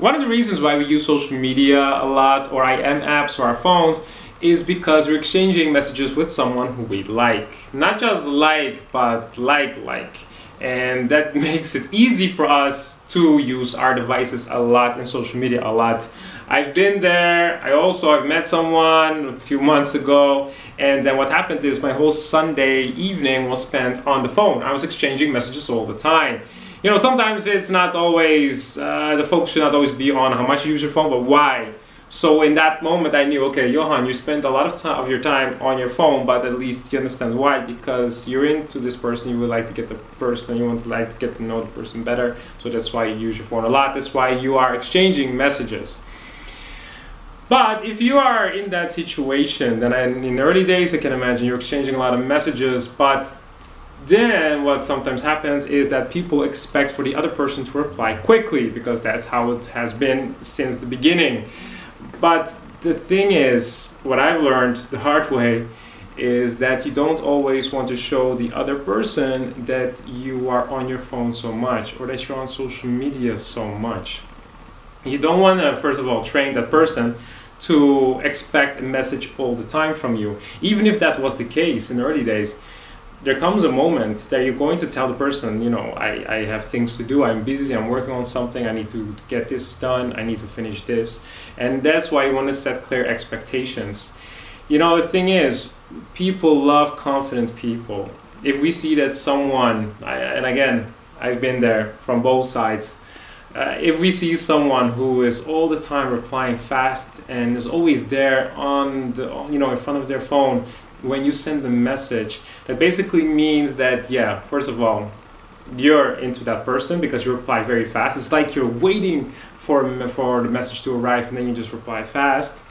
One of the reasons why we use social media a lot or IM apps or our phones is because we're exchanging messages with someone who we like. Not just like, but like like. And that makes it easy for us to use our devices a lot in social media a lot. I've been there. I also I've met someone a few months ago, and then what happened is my whole Sunday evening was spent on the phone. I was exchanging messages all the time. You know, sometimes it's not always uh, the focus should not always be on how much you use your phone, but why. So in that moment, I knew, okay, Johan, you spend a lot of time of your time on your phone, but at least you understand why because you're into this person. You would like to get the person, you want to like to get to know the person better. So that's why you use your phone a lot. That's why you are exchanging messages. But if you are in that situation, then in early days, I can imagine you're exchanging a lot of messages, but then what sometimes happens is that people expect for the other person to reply quickly because that's how it has been since the beginning. But the thing is, what I've learned the hard way is that you don't always want to show the other person that you are on your phone so much or that you're on social media so much. You don't want to, first of all, train that person to expect a message all the time from you. Even if that was the case in the early days, there comes a moment that you're going to tell the person, you know, I, I have things to do, I'm busy, I'm working on something, I need to get this done, I need to finish this. And that's why you want to set clear expectations. You know, the thing is, people love confident people. If we see that someone, and again, I've been there from both sides, uh, if we see someone who is all the time replying fast and is always there on the, you know, in front of their phone, when you send a message, that basically means that, yeah, first of all, you're into that person because you reply very fast. It's like you're waiting for, for the message to arrive and then you just reply fast.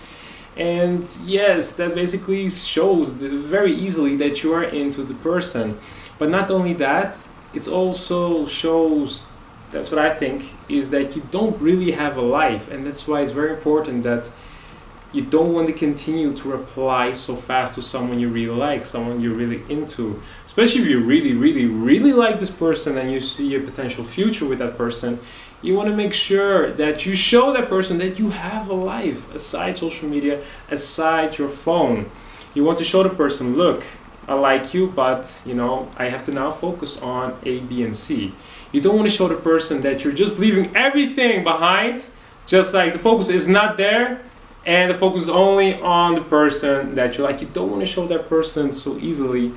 And yes, that basically shows very easily that you are into the person. But not only that, it also shows that's what I think is that you don't really have a life, and that's why it's very important that you don't want to continue to reply so fast to someone you really like, someone you're really into. Especially if you really, really, really like this person and you see a potential future with that person, you want to make sure that you show that person that you have a life aside social media, aside your phone. You want to show the person, look, I like you, but you know, I have to now focus on A, B, and C. You don't want to show the person that you're just leaving everything behind, just like the focus is not there and focus only on the person that you like. You don't want to show that person so easily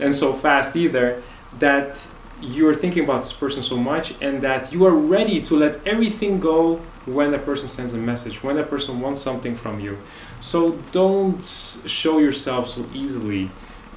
and so fast either that you're thinking about this person so much and that you are ready to let everything go when that person sends a message, when that person wants something from you. So don't show yourself so easily.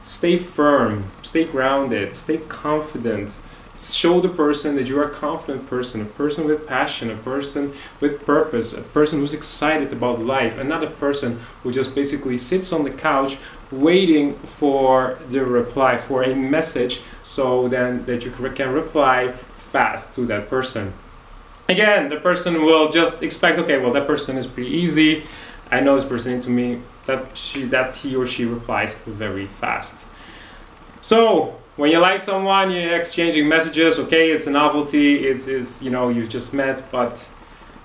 Stay firm, stay grounded, stay confident show the person that you're a confident person, a person with passion, a person with purpose, a person who's excited about life, and not a person who just basically sits on the couch waiting for the reply, for a message, so then that you can reply fast to that person. Again, the person will just expect, okay, well, that person is pretty easy. I know this person into me. That she, that he or she replies very fast. So when you like someone, you're exchanging messages. Okay, it's a novelty. It's, it's you know you just met, but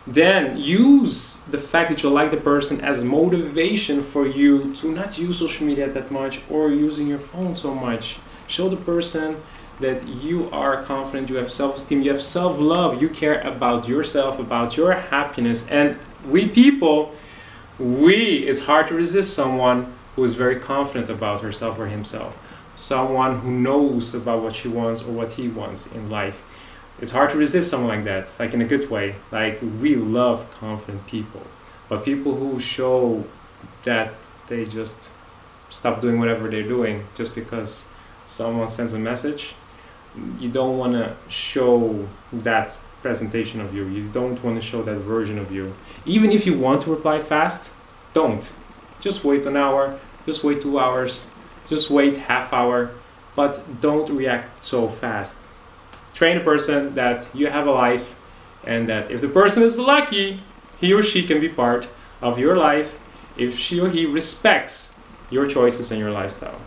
then use the fact that you like the person as motivation for you to not use social media that much or using your phone so much. Show the person that you are confident, you have self-esteem, you have self-love, you care about yourself, about your happiness. And we people, we, it's hard to resist someone who is very confident about herself or himself someone who knows about what she wants or what he wants in life. It's hard to resist someone like that, like in a good way. Like we love confident people, but people who show that they just stop doing whatever they're doing just because someone sends a message, you don't want to show that presentation of you. You don't want to show that version of you. Even if you want to reply fast, don't. Just wait an hour, just wait two hours, just wait half hour, but don't react so fast. Train a person that you have a life and that if the person is lucky, he or she can be part of your life if she or he respects your choices and your lifestyle.